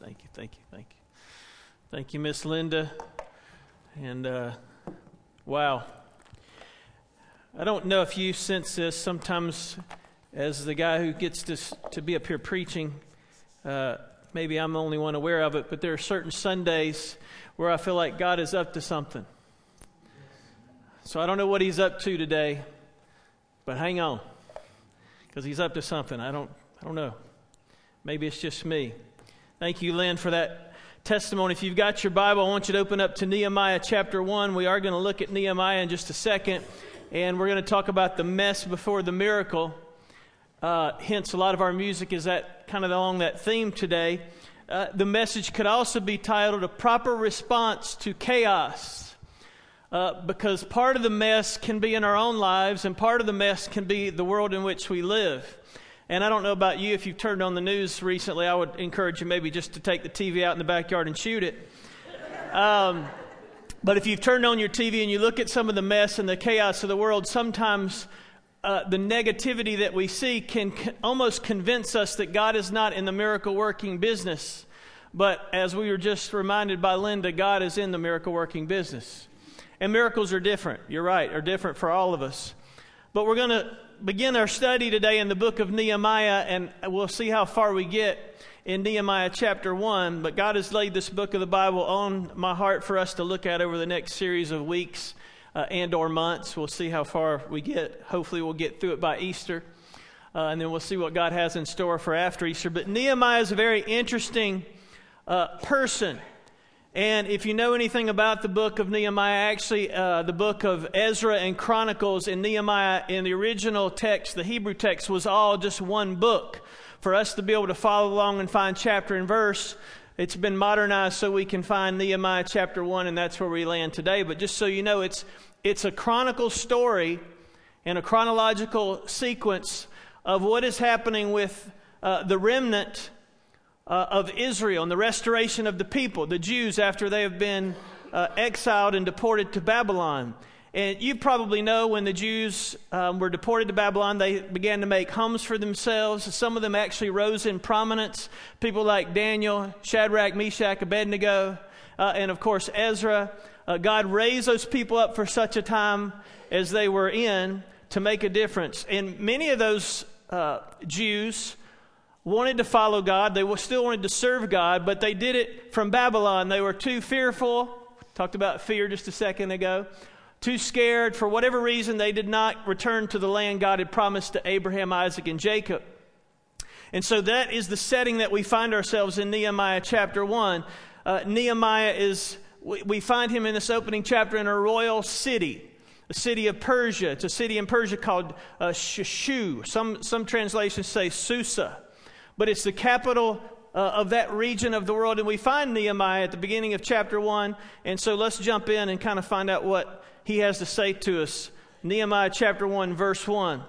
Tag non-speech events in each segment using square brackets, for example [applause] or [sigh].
Thank you, thank you, thank you. Thank you, Miss Linda. And uh, wow. I don't know if you sense this sometimes as the guy who gets to, to be up here preaching. Uh, maybe I'm the only one aware of it, but there are certain Sundays where I feel like God is up to something. So I don't know what He's up to today, but hang on, because He's up to something. I don't, I don't know. Maybe it's just me. Thank you, Lynn, for that testimony. If you've got your Bible, I want you to open up to Nehemiah chapter 1. We are going to look at Nehemiah in just a second, and we're going to talk about the mess before the miracle. Uh, hence, a lot of our music is that kind of along that theme today. Uh, the message could also be titled A Proper Response to Chaos. Uh, because part of the mess can be in our own lives, and part of the mess can be the world in which we live. And I don't know about you, if you've turned on the news recently, I would encourage you maybe just to take the TV out in the backyard and shoot it. Um, but if you've turned on your TV and you look at some of the mess and the chaos of the world, sometimes uh, the negativity that we see can almost convince us that God is not in the miracle working business. But as we were just reminded by Linda, God is in the miracle working business. And miracles are different. You're right, are different for all of us. But we're going to begin our study today in the book of Nehemiah, and we'll see how far we get in Nehemiah chapter 1. But God has laid this book of the Bible on my heart for us to look at over the next series of weeks uh, and or months. We'll see how far we get. Hopefully, we'll get through it by Easter. Uh, and then we'll see what God has in store for after Easter. But Nehemiah is a very interesting uh, person. And if you know anything about the book of Nehemiah, actually, uh, the book of Ezra and Chronicles in Nehemiah, in the original text, the Hebrew text, was all just one book. For us to be able to follow along and find chapter and verse, it's been modernized so we can find Nehemiah chapter 1, and that's where we land today. But just so you know, it's, it's a chronicle story and a chronological sequence of what is happening with uh, the remnant uh, of Israel and the restoration of the people, the Jews, after they have been uh, exiled and deported to Babylon. And you probably know when the Jews um, were deported to Babylon, they began to make homes for themselves. Some of them actually rose in prominence. People like Daniel, Shadrach, Meshach, Abednego, uh, and of course Ezra. Uh, God raised those people up for such a time as they were in to make a difference. And many of those uh, Jews wanted to follow God. They still wanted to serve God, but they did it from Babylon. They were too fearful. Talked about fear just a second ago. Too scared. For whatever reason, they did not return to the land God had promised to Abraham, Isaac, and Jacob. And so that is the setting that we find ourselves in Nehemiah chapter 1. Uh, Nehemiah is, we, we find him in this opening chapter in a royal city the city of Persia. It's a city in Persia called uh, Shushan. Some, some translations say Susa but it's the capital uh, of that region of the world. And we find Nehemiah at the beginning of chapter 1. And so let's jump in and kind of find out what he has to say to us. Nehemiah chapter 1, verse 1.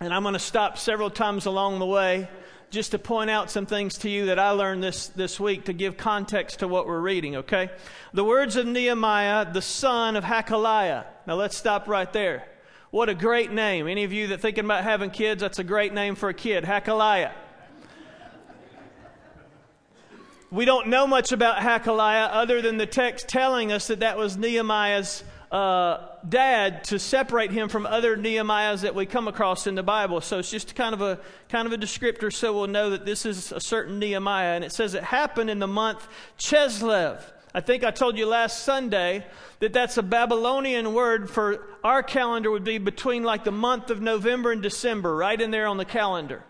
And I'm going to stop several times along the way just to point out some things to you that I learned this, this week to give context to what we're reading, okay? The words of Nehemiah, the son of Hacaliah. Now let's stop right there. What a great name. Any of you that thinking about having kids, that's a great name for a kid, Hacaliah. We don't know much about Hacaliah other than the text telling us that that was Nehemiah's uh, dad to separate him from other Nehemiahs that we come across in the Bible. So it's just kind of a kind of a descriptor, so we'll know that this is a certain Nehemiah. And it says it happened in the month Chislev. I think I told you last Sunday that that's a Babylonian word for our calendar would be between like the month of November and December, right in there on the calendar.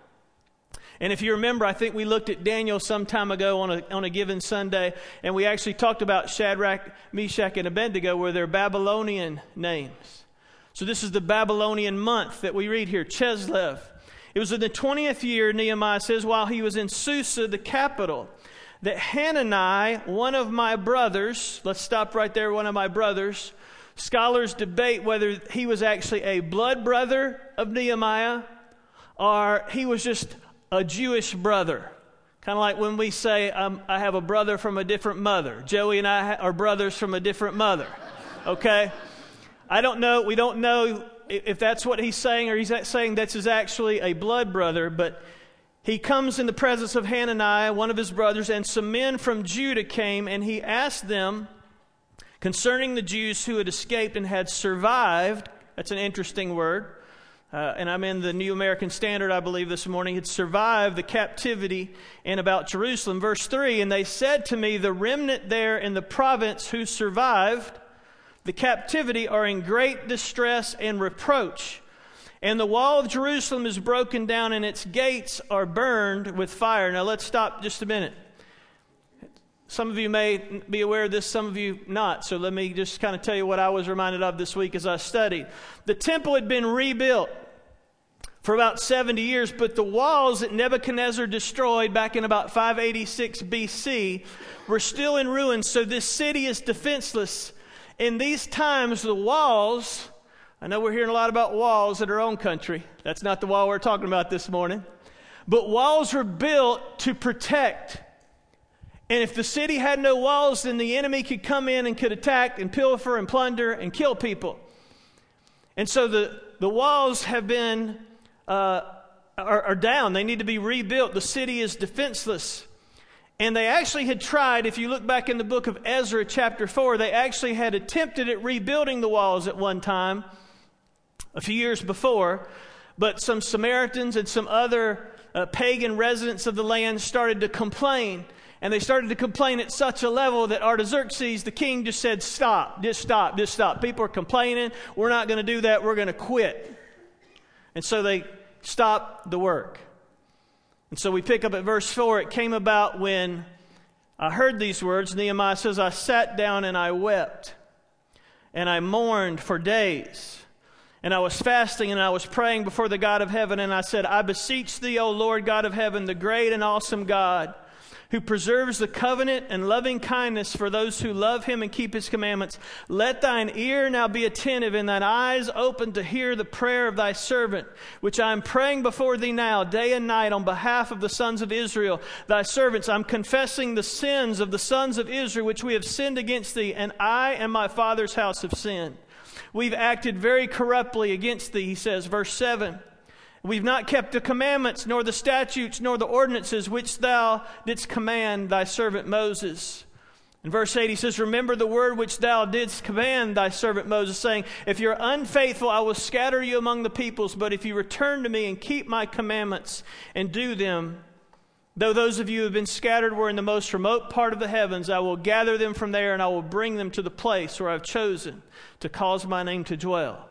And if you remember, I think we looked at Daniel some time ago on a, on a given Sunday, and we actually talked about Shadrach, Meshach, and Abednego, where they're Babylonian names. So this is the Babylonian month that we read here, Chislev. It was in the 20th year, Nehemiah says, while he was in Susa, the capital, that Hanani, one of my brothers, let's stop right there, one of my brothers, scholars debate whether he was actually a blood brother of Nehemiah or he was just a Jewish brother. Kind of like when we say, um, I have a brother from a different mother. Joey and I are brothers from a different mother. Okay? I don't know. We don't know if that's what he's saying or he's saying that's actually a blood brother, but he comes in the presence of Hananiah, one of his brothers, and some men from Judah came, and he asked them concerning the Jews who had escaped and had survived. That's an interesting word. Uh, and I'm in the New American Standard, I believe, this morning, had survived the captivity and about Jerusalem. Verse 3 And they said to me, The remnant there in the province who survived the captivity are in great distress and reproach. And the wall of Jerusalem is broken down and its gates are burned with fire. Now let's stop just a minute. Some of you may be aware of this, some of you not. So let me just kind of tell you what I was reminded of this week as I studied. The temple had been rebuilt for about 70 years, but the walls that Nebuchadnezzar destroyed back in about 586 BC were still in ruins. So this city is defenseless. In these times, the walls I know we're hearing a lot about walls in our own country. That's not the wall we're talking about this morning. But walls were built to protect. And if the city had no walls, then the enemy could come in and could attack and pilfer and plunder and kill people. And so the, the walls have been, uh, are, are down. They need to be rebuilt. The city is defenseless. And they actually had tried, if you look back in the book of Ezra, chapter 4, they actually had attempted at rebuilding the walls at one time a few years before, but some Samaritans and some other uh, pagan residents of the land started to complain. And they started to complain at such a level that Artaxerxes, the king, just said, Stop, just stop, just stop. People are complaining. We're not going to do that. We're going to quit. And so they stopped the work. And so we pick up at verse 4. It came about when I heard these words. Nehemiah says, I sat down and I wept, and I mourned for days. And I was fasting and I was praying before the God of heaven, and I said, I beseech thee, O Lord God of heaven, the great and awesome God, who preserves the covenant and loving kindness for those who love him and keep his commandments. Let thine ear now be attentive and thine eyes open to hear the prayer of thy servant, which I am praying before thee now, day and night, on behalf of the sons of Israel, thy servants. I'm confessing the sins of the sons of Israel, which we have sinned against thee, and I and my father's house have sinned. We've acted very corruptly against thee, he says, verse 7. We've not kept the commandments, nor the statutes, nor the ordinances which thou didst command thy servant Moses. In verse 8, he says, Remember the word which thou didst command thy servant Moses, saying, If you're unfaithful, I will scatter you among the peoples, but if you return to me and keep my commandments and do them, Though those of you who have been scattered were in the most remote part of the heavens, I will gather them from there and I will bring them to the place where I've chosen to cause my name to dwell.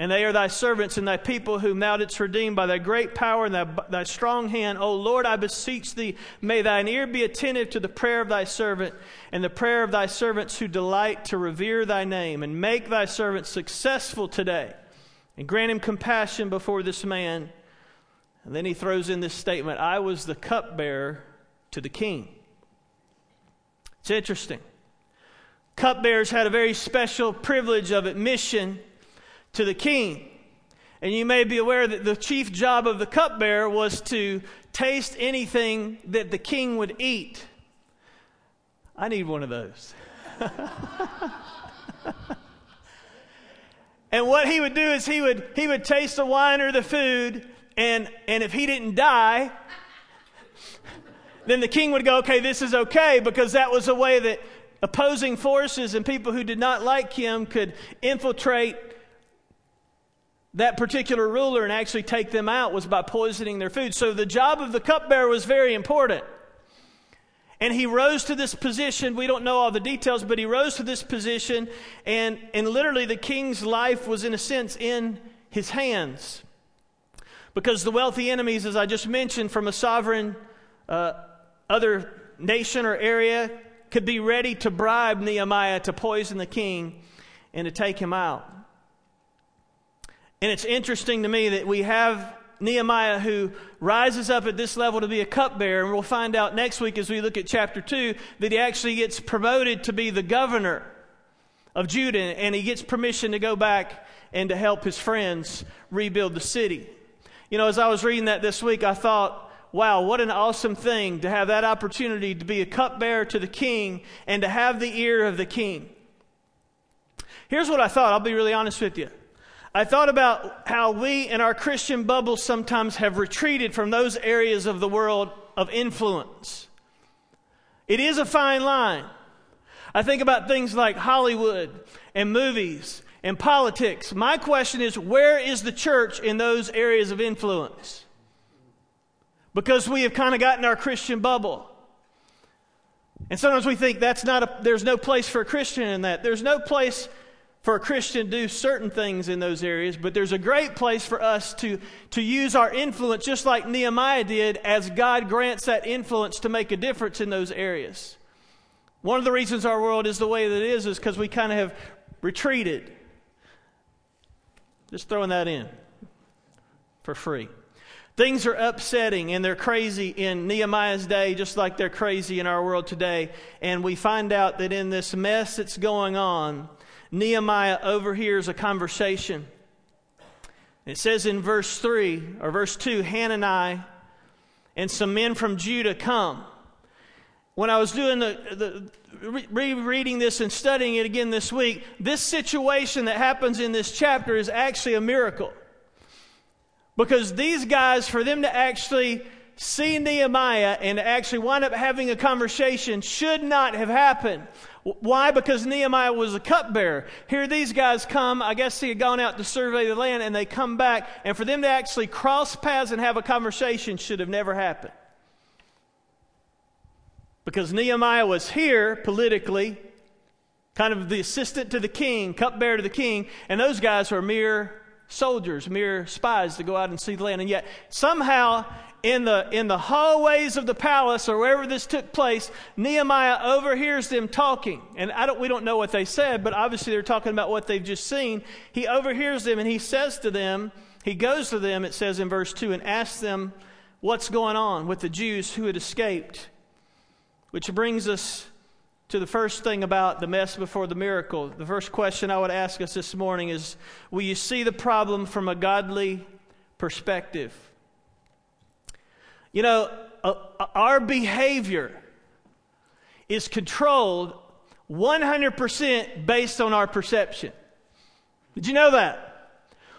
And they are thy servants and thy people whom thou didst redeem by thy great power and thy, thy strong hand. O Lord, I beseech thee, may thine ear be attentive to the prayer of thy servant and the prayer of thy servants who delight to revere thy name, and make thy servant successful today, and grant him compassion before this man and then he throws in this statement I was the cupbearer to the king. It's interesting. Cupbearers had a very special privilege of admission to the king. And you may be aware that the chief job of the cupbearer was to taste anything that the king would eat. I need one of those. [laughs] and what he would do is he would he would taste the wine or the food and, and if he didn't die, then the king would go, okay, this is okay, because that was a way that opposing forces and people who did not like him could infiltrate that particular ruler and actually take them out was by poisoning their food. So the job of the cupbearer was very important. And he rose to this position. We don't know all the details, but he rose to this position, and, and literally the king's life was, in a sense, in his hands. Because the wealthy enemies, as I just mentioned, from a sovereign uh, other nation or area could be ready to bribe Nehemiah to poison the king and to take him out. And it's interesting to me that we have Nehemiah who rises up at this level to be a cupbearer, and we'll find out next week as we look at chapter 2 that he actually gets promoted to be the governor of Judah, and he gets permission to go back and to help his friends rebuild the city. You know, as I was reading that this week, I thought, wow, what an awesome thing to have that opportunity to be a cupbearer to the king and to have the ear of the king. Here's what I thought. I'll be really honest with you. I thought about how we in our Christian bubble sometimes have retreated from those areas of the world of influence. It is a fine line. I think about things like Hollywood and movies and politics. My question is where is the church in those areas of influence? Because we have kind of gotten our Christian bubble. And sometimes we think that's not a, there's no place for a Christian in that. There's no place for a Christian to do certain things in those areas, but there's a great place for us to, to use our influence, just like Nehemiah did, as God grants that influence to make a difference in those areas. One of the reasons our world is the way that it is is because we kind of have retreated. Just throwing that in for free. Things are upsetting and they're crazy in Nehemiah's day, just like they're crazy in our world today. And we find out that in this mess that's going on, Nehemiah overhears a conversation. It says in verse 3 or verse 2 Hanani and some men from Judah come. When I was doing the, the rereading this and studying it again this week, this situation that happens in this chapter is actually a miracle. Because these guys, for them to actually see Nehemiah and actually wind up having a conversation, should not have happened. Why? Because Nehemiah was a cupbearer. Here these guys come, I guess he had gone out to survey the land, and they come back, and for them to actually cross paths and have a conversation should have never happened. Because Nehemiah was here politically, kind of the assistant to the king, cupbearer to the king, and those guys were mere soldiers, mere spies to go out and see the land. And yet, somehow, in the, in the hallways of the palace or wherever this took place, Nehemiah overhears them talking. And I don't, we don't know what they said, but obviously they're talking about what they've just seen. He overhears them and he says to them, he goes to them, it says in verse 2, and asks them what's going on with the Jews who had escaped. Which brings us to the first thing about the mess before the miracle. The first question I would ask us this morning is Will you see the problem from a godly perspective? You know, uh, uh, our behavior is controlled 100% based on our perception. Did you know that?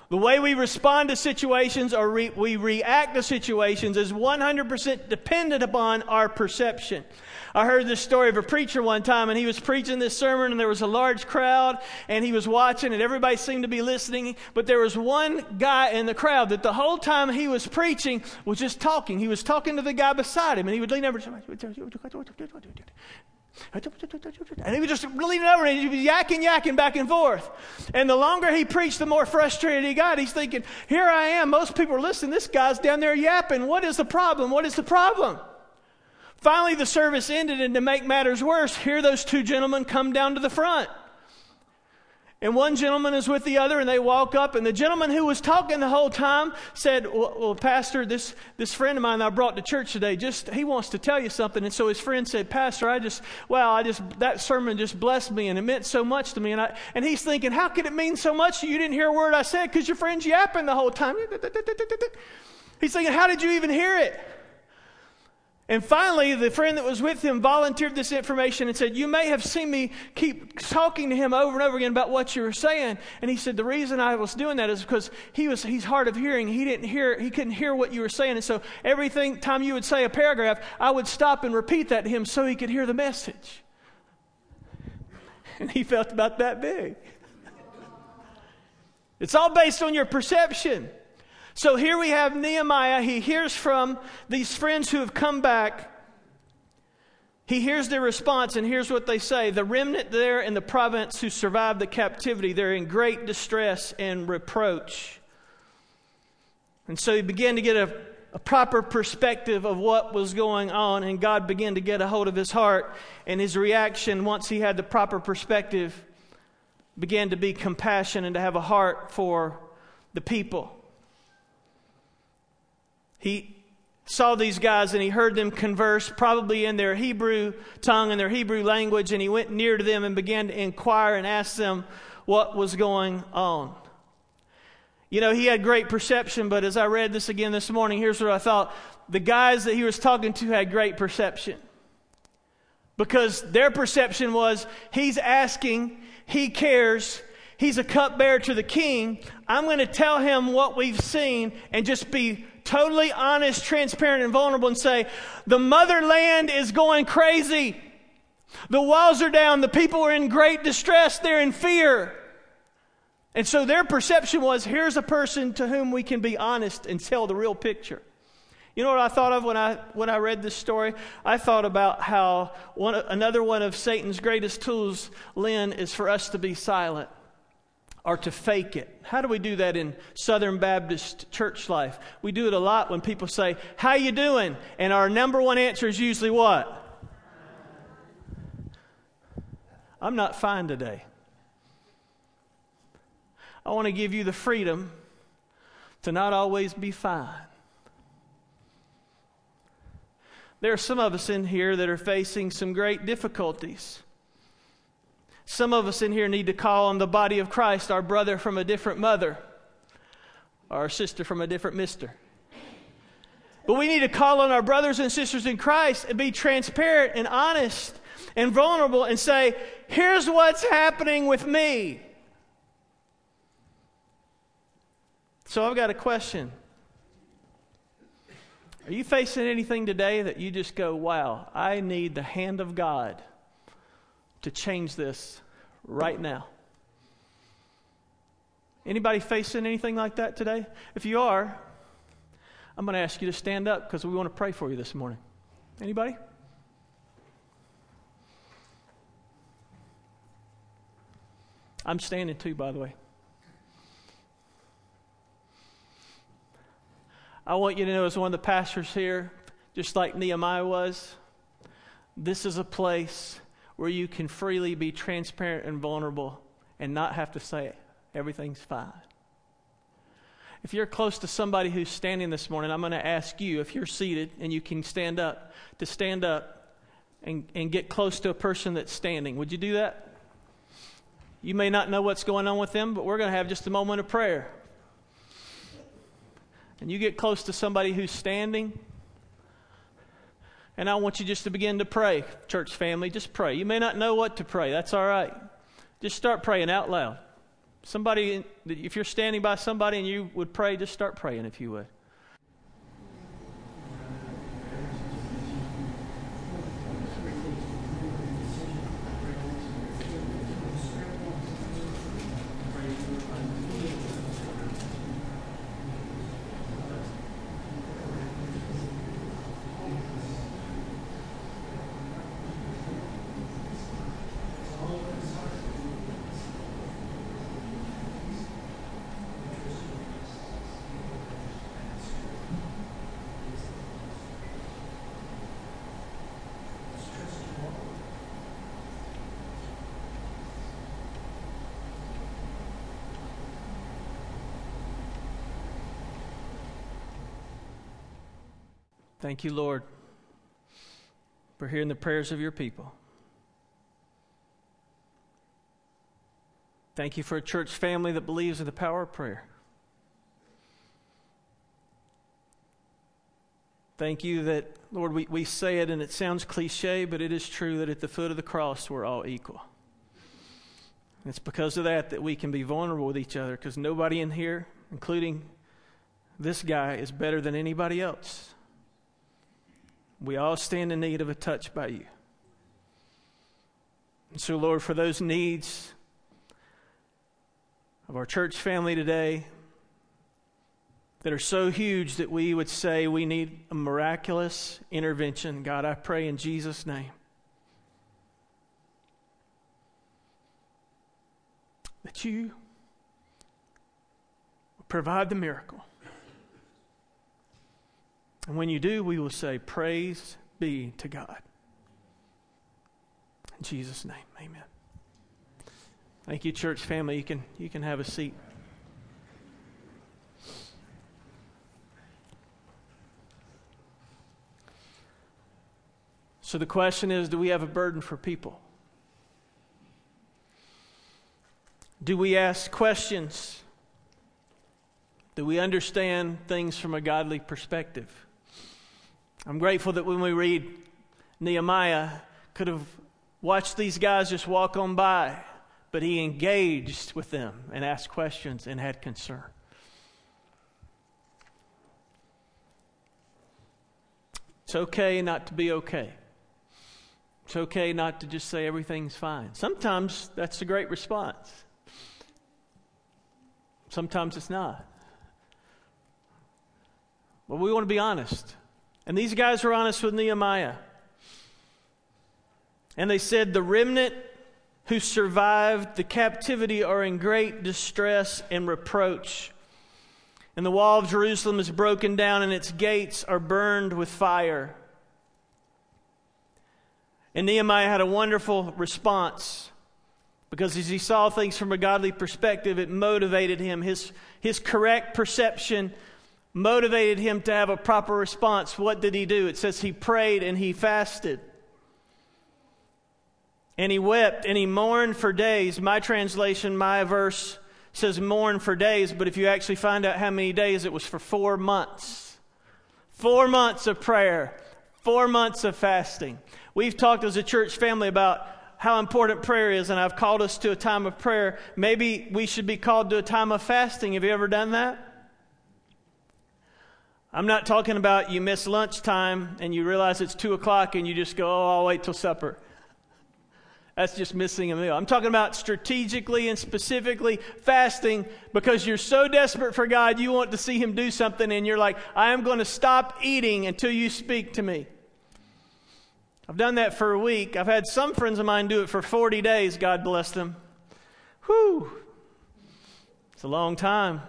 The way we respond to situations or re- we react to situations is 100% dependent upon our perception. I heard this story of a preacher one time, and he was preaching this sermon, and there was a large crowd, and he was watching, and everybody seemed to be listening. But there was one guy in the crowd that the whole time he was preaching was just talking. He was talking to the guy beside him, and he would lean over. And he was just leaning over and he was yakking, yakking back and forth. And the longer he preached, the more frustrated he got. He's thinking, Here I am. Most people are listening. This guy's down there yapping. What is the problem? What is the problem? Finally, the service ended, and to make matters worse, here those two gentlemen come down to the front. And one gentleman is with the other, and they walk up, and the gentleman who was talking the whole time said, Well, well Pastor, this, this friend of mine I brought to church today, just he wants to tell you something. And so his friend said, Pastor, I just, well, I just, that sermon just blessed me, and it meant so much to me. And, I, and he's thinking, How could it mean so much? You didn't hear a word I said because your friend's yapping the whole time. He's thinking, How did you even hear it? And finally, the friend that was with him volunteered this information and said, You may have seen me keep talking to him over and over again about what you were saying. And he said, The reason I was doing that is because he was he's hard of hearing. He didn't hear he couldn't hear what you were saying. And so every time you would say a paragraph, I would stop and repeat that to him so he could hear the message. [laughs] And he felt about that big. It's all based on your perception. So here we have Nehemiah. He hears from these friends who have come back. He hears their response, and here's what they say The remnant there in the province who survived the captivity, they're in great distress and reproach. And so he began to get a, a proper perspective of what was going on, and God began to get a hold of his heart. And his reaction, once he had the proper perspective, began to be compassion and to have a heart for the people. He saw these guys and he heard them converse, probably in their Hebrew tongue and their Hebrew language, and he went near to them and began to inquire and ask them what was going on. You know, he had great perception, but as I read this again this morning, here's what I thought. The guys that he was talking to had great perception. Because their perception was he's asking, he cares, he's a cupbearer to the king, I'm going to tell him what we've seen and just be totally honest, transparent, and vulnerable and say, the motherland is going crazy. The walls are down. The people are in great distress. They're in fear. And so their perception was here's a person to whom we can be honest and tell the real picture. You know what I thought of when I, when I read this story? I thought about how one, another one of Satan's greatest tools, Lynn, is for us to be silent or to fake it. How do we do that in Southern Baptist church life? We do it a lot when people say, "How you doing?" and our number one answer is usually what? I'm not fine today. I want to give you the freedom to not always be fine. There are some of us in here that are facing some great difficulties. Some of us in here need to call on the body of Christ, our brother from a different mother, our sister from a different mister. But we need to call on our brothers and sisters in Christ and be transparent and honest and vulnerable and say, here's what's happening with me. So I've got a question. Are you facing anything today that you just go, wow, I need the hand of God to change this right now? Anybody facing anything like that today? If you are, I'm going to ask you to stand up because we want to pray for you this morning. Anybody? I'm standing too, by the way. I want you to know, as one of the pastors here, just like Nehemiah was, this is a place where you can freely be transparent and vulnerable and not have to say everything's fine. If you're close to somebody who's standing this morning, I'm going to ask you, if you're seated and you can stand up, to stand up and, and get close to a person that's standing. Would you do that? You may not know what's going on with them, but we're going to have just a moment of prayer. And you get close to somebody who's standing, and I want you just to begin to pray, church family. Just pray. You may not know what to pray. That's all right. Just start praying out loud. Somebody, if you're standing by somebody and you would pray, just start praying if you would. Thank you, Lord, for hearing the prayers of your people. Thank you for a church family that believes in the power of prayer. Thank you that, Lord, we, we say it and it sounds cliche, but it is true that at the foot of the cross we're all equal. It's because of that that we can be vulnerable with each other because nobody in here, including this guy, is better than anybody else. We all stand in need of a touch by you. And so, Lord, for those needs of our church family today that are so huge that we would say we need a miraculous intervention, God, I pray in Jesus' name that you provide the miracle. And when you do, we will say, Praise be to God. In Jesus' name, amen. Thank you, church family. You can, you can have a seat. So the question is do we have a burden for people? Do we ask questions? Do we understand things from a godly perspective? I'm grateful that when we read Nehemiah, could have watched these guys just walk on by, but he engaged with them and asked questions and had concern. It's okay not to be okay. It's okay not to just say everything's fine. Sometimes that's a great response. Sometimes it's not. But we want to be honest. And these guys were honest with Nehemiah. And they said, The remnant who survived the captivity are in great distress and reproach. And the wall of Jerusalem is broken down, and its gates are burned with fire. And Nehemiah had a wonderful response because as he saw things from a godly perspective, it motivated him. His, his correct perception motivated him to have a proper response. What did he do? It says he prayed and he fasted. And he wept and he mourned for days. My translation, my verse says mourn for days, but if you actually find out how many days, it was for four months. Four months of prayer, four months of fasting. We've talked as a church family about how important prayer is, and I've called us to a time of prayer. Maybe we should be called to a time of fasting. Have you ever done that? I'm not talking about you miss lunchtime and you realize it's two o'clock and you just go, oh, I'll wait till supper. That's just missing a meal. I'm talking about strategically and specifically fasting because you're so desperate for God, you want to see Him do something, and you're like, I am going to stop eating until you speak to me. I've done that for a week. I've had some friends of mine do it for 40 days, God bless them. Whew. It's a long time.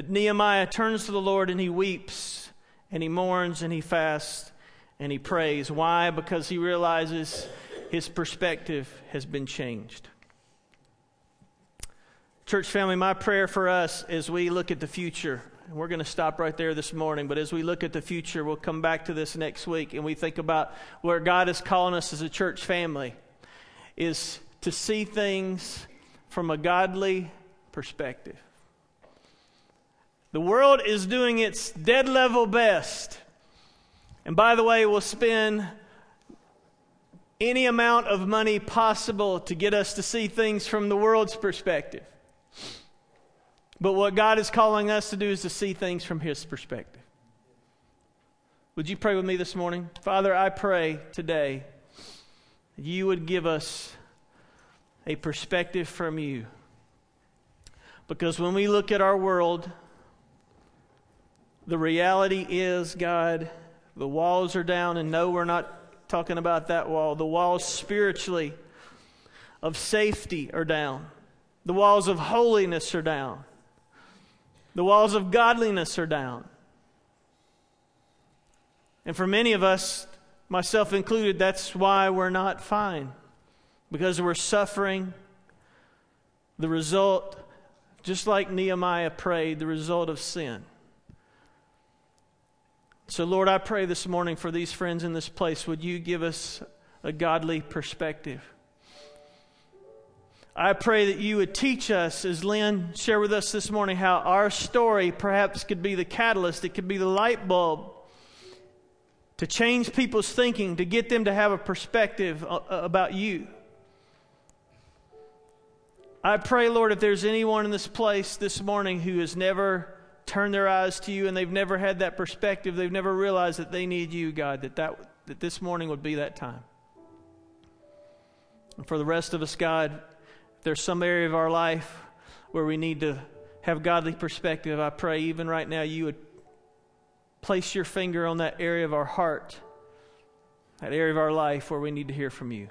But Nehemiah turns to the Lord and he weeps and he mourns and he fasts and he prays. Why? Because he realizes his perspective has been changed. Church family, my prayer for us as we look at the future, and we're going to stop right there this morning, but as we look at the future, we'll come back to this next week and we think about where God is calling us as a church family, is to see things from a godly perspective. The world is doing its dead level best and by the way, we'll spend any amount of money possible to get us to see things from the world's perspective. But what God is calling us to do is to see things from His perspective. Would you pray with me this morning? Father, I pray today that you would give us a perspective from you. Because when we look at our world, the reality is, God, the walls are down, and no, we're not talking about that wall. The walls spiritually of safety are down. The walls of holiness are down. The walls of godliness are down. And for many of us, myself included, that's why we're not fine. Because we're suffering the result, just like Nehemiah prayed, the result of sin. So, Lord, I pray this morning for these friends in this place. Would you give us a godly perspective? I pray that you would teach us, as Lynn shared with us this morning, how our story perhaps could be the catalyst, it could be the light bulb to change people's thinking, to get them to have a perspective uh, uh, about you. I pray, Lord, if there's anyone in this place this morning who has never turn their eyes to you and they've never had that perspective, they've never realized that they need you, God, that, that, that this morning would be that time. And for the rest of us, God, there's some area of our life where we need to have godly perspective, I pray even right now you would place your finger on that area of our heart, that area of our life where we need to hear from you.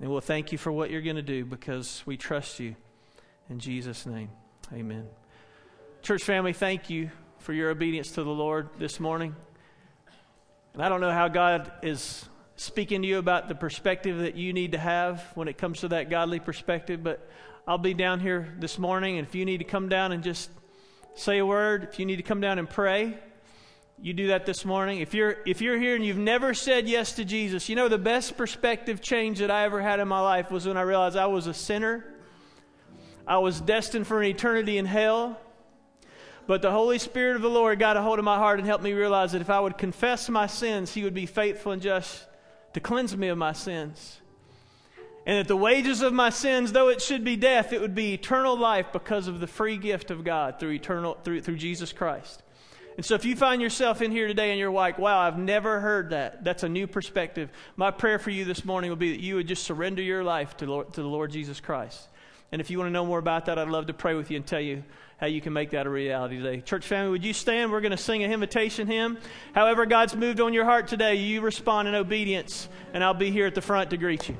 And we'll thank you for what you're going to do because we trust you. In Jesus' name, amen. Church family, thank you for your obedience to the Lord this morning. And I don't know how God is speaking to you about the perspective that you need to have when it comes to that godly perspective, but I'll be down here this morning, and if you need to come down and just say a word, if you need to come down and pray, you do that this morning. If you're if you're here and you've never said yes to Jesus, you know the best perspective change that I ever had in my life was when I realized I was a sinner I was destined for an eternity in hell. But the Holy Spirit of the Lord got a hold of my heart and helped me realize that if I would confess my sins, He would be faithful and just to cleanse me of my sins. And that the wages of my sins, though it should be death, it would be eternal life because of the free gift of God through eternal through, through Jesus Christ. And so if you find yourself in here today and you're like, wow, I've never heard that, that's a new perspective. My prayer for you this morning will be that you would just surrender your life to, Lord, to the Lord Jesus Christ. And if you want to know more about that, I'd love to pray with you and tell you how you can make that a reality today. Church family, would you stand? We're going to sing an invitation hymn. However, God's moved on your heart today, you respond in obedience, and I'll be here at the front to greet you.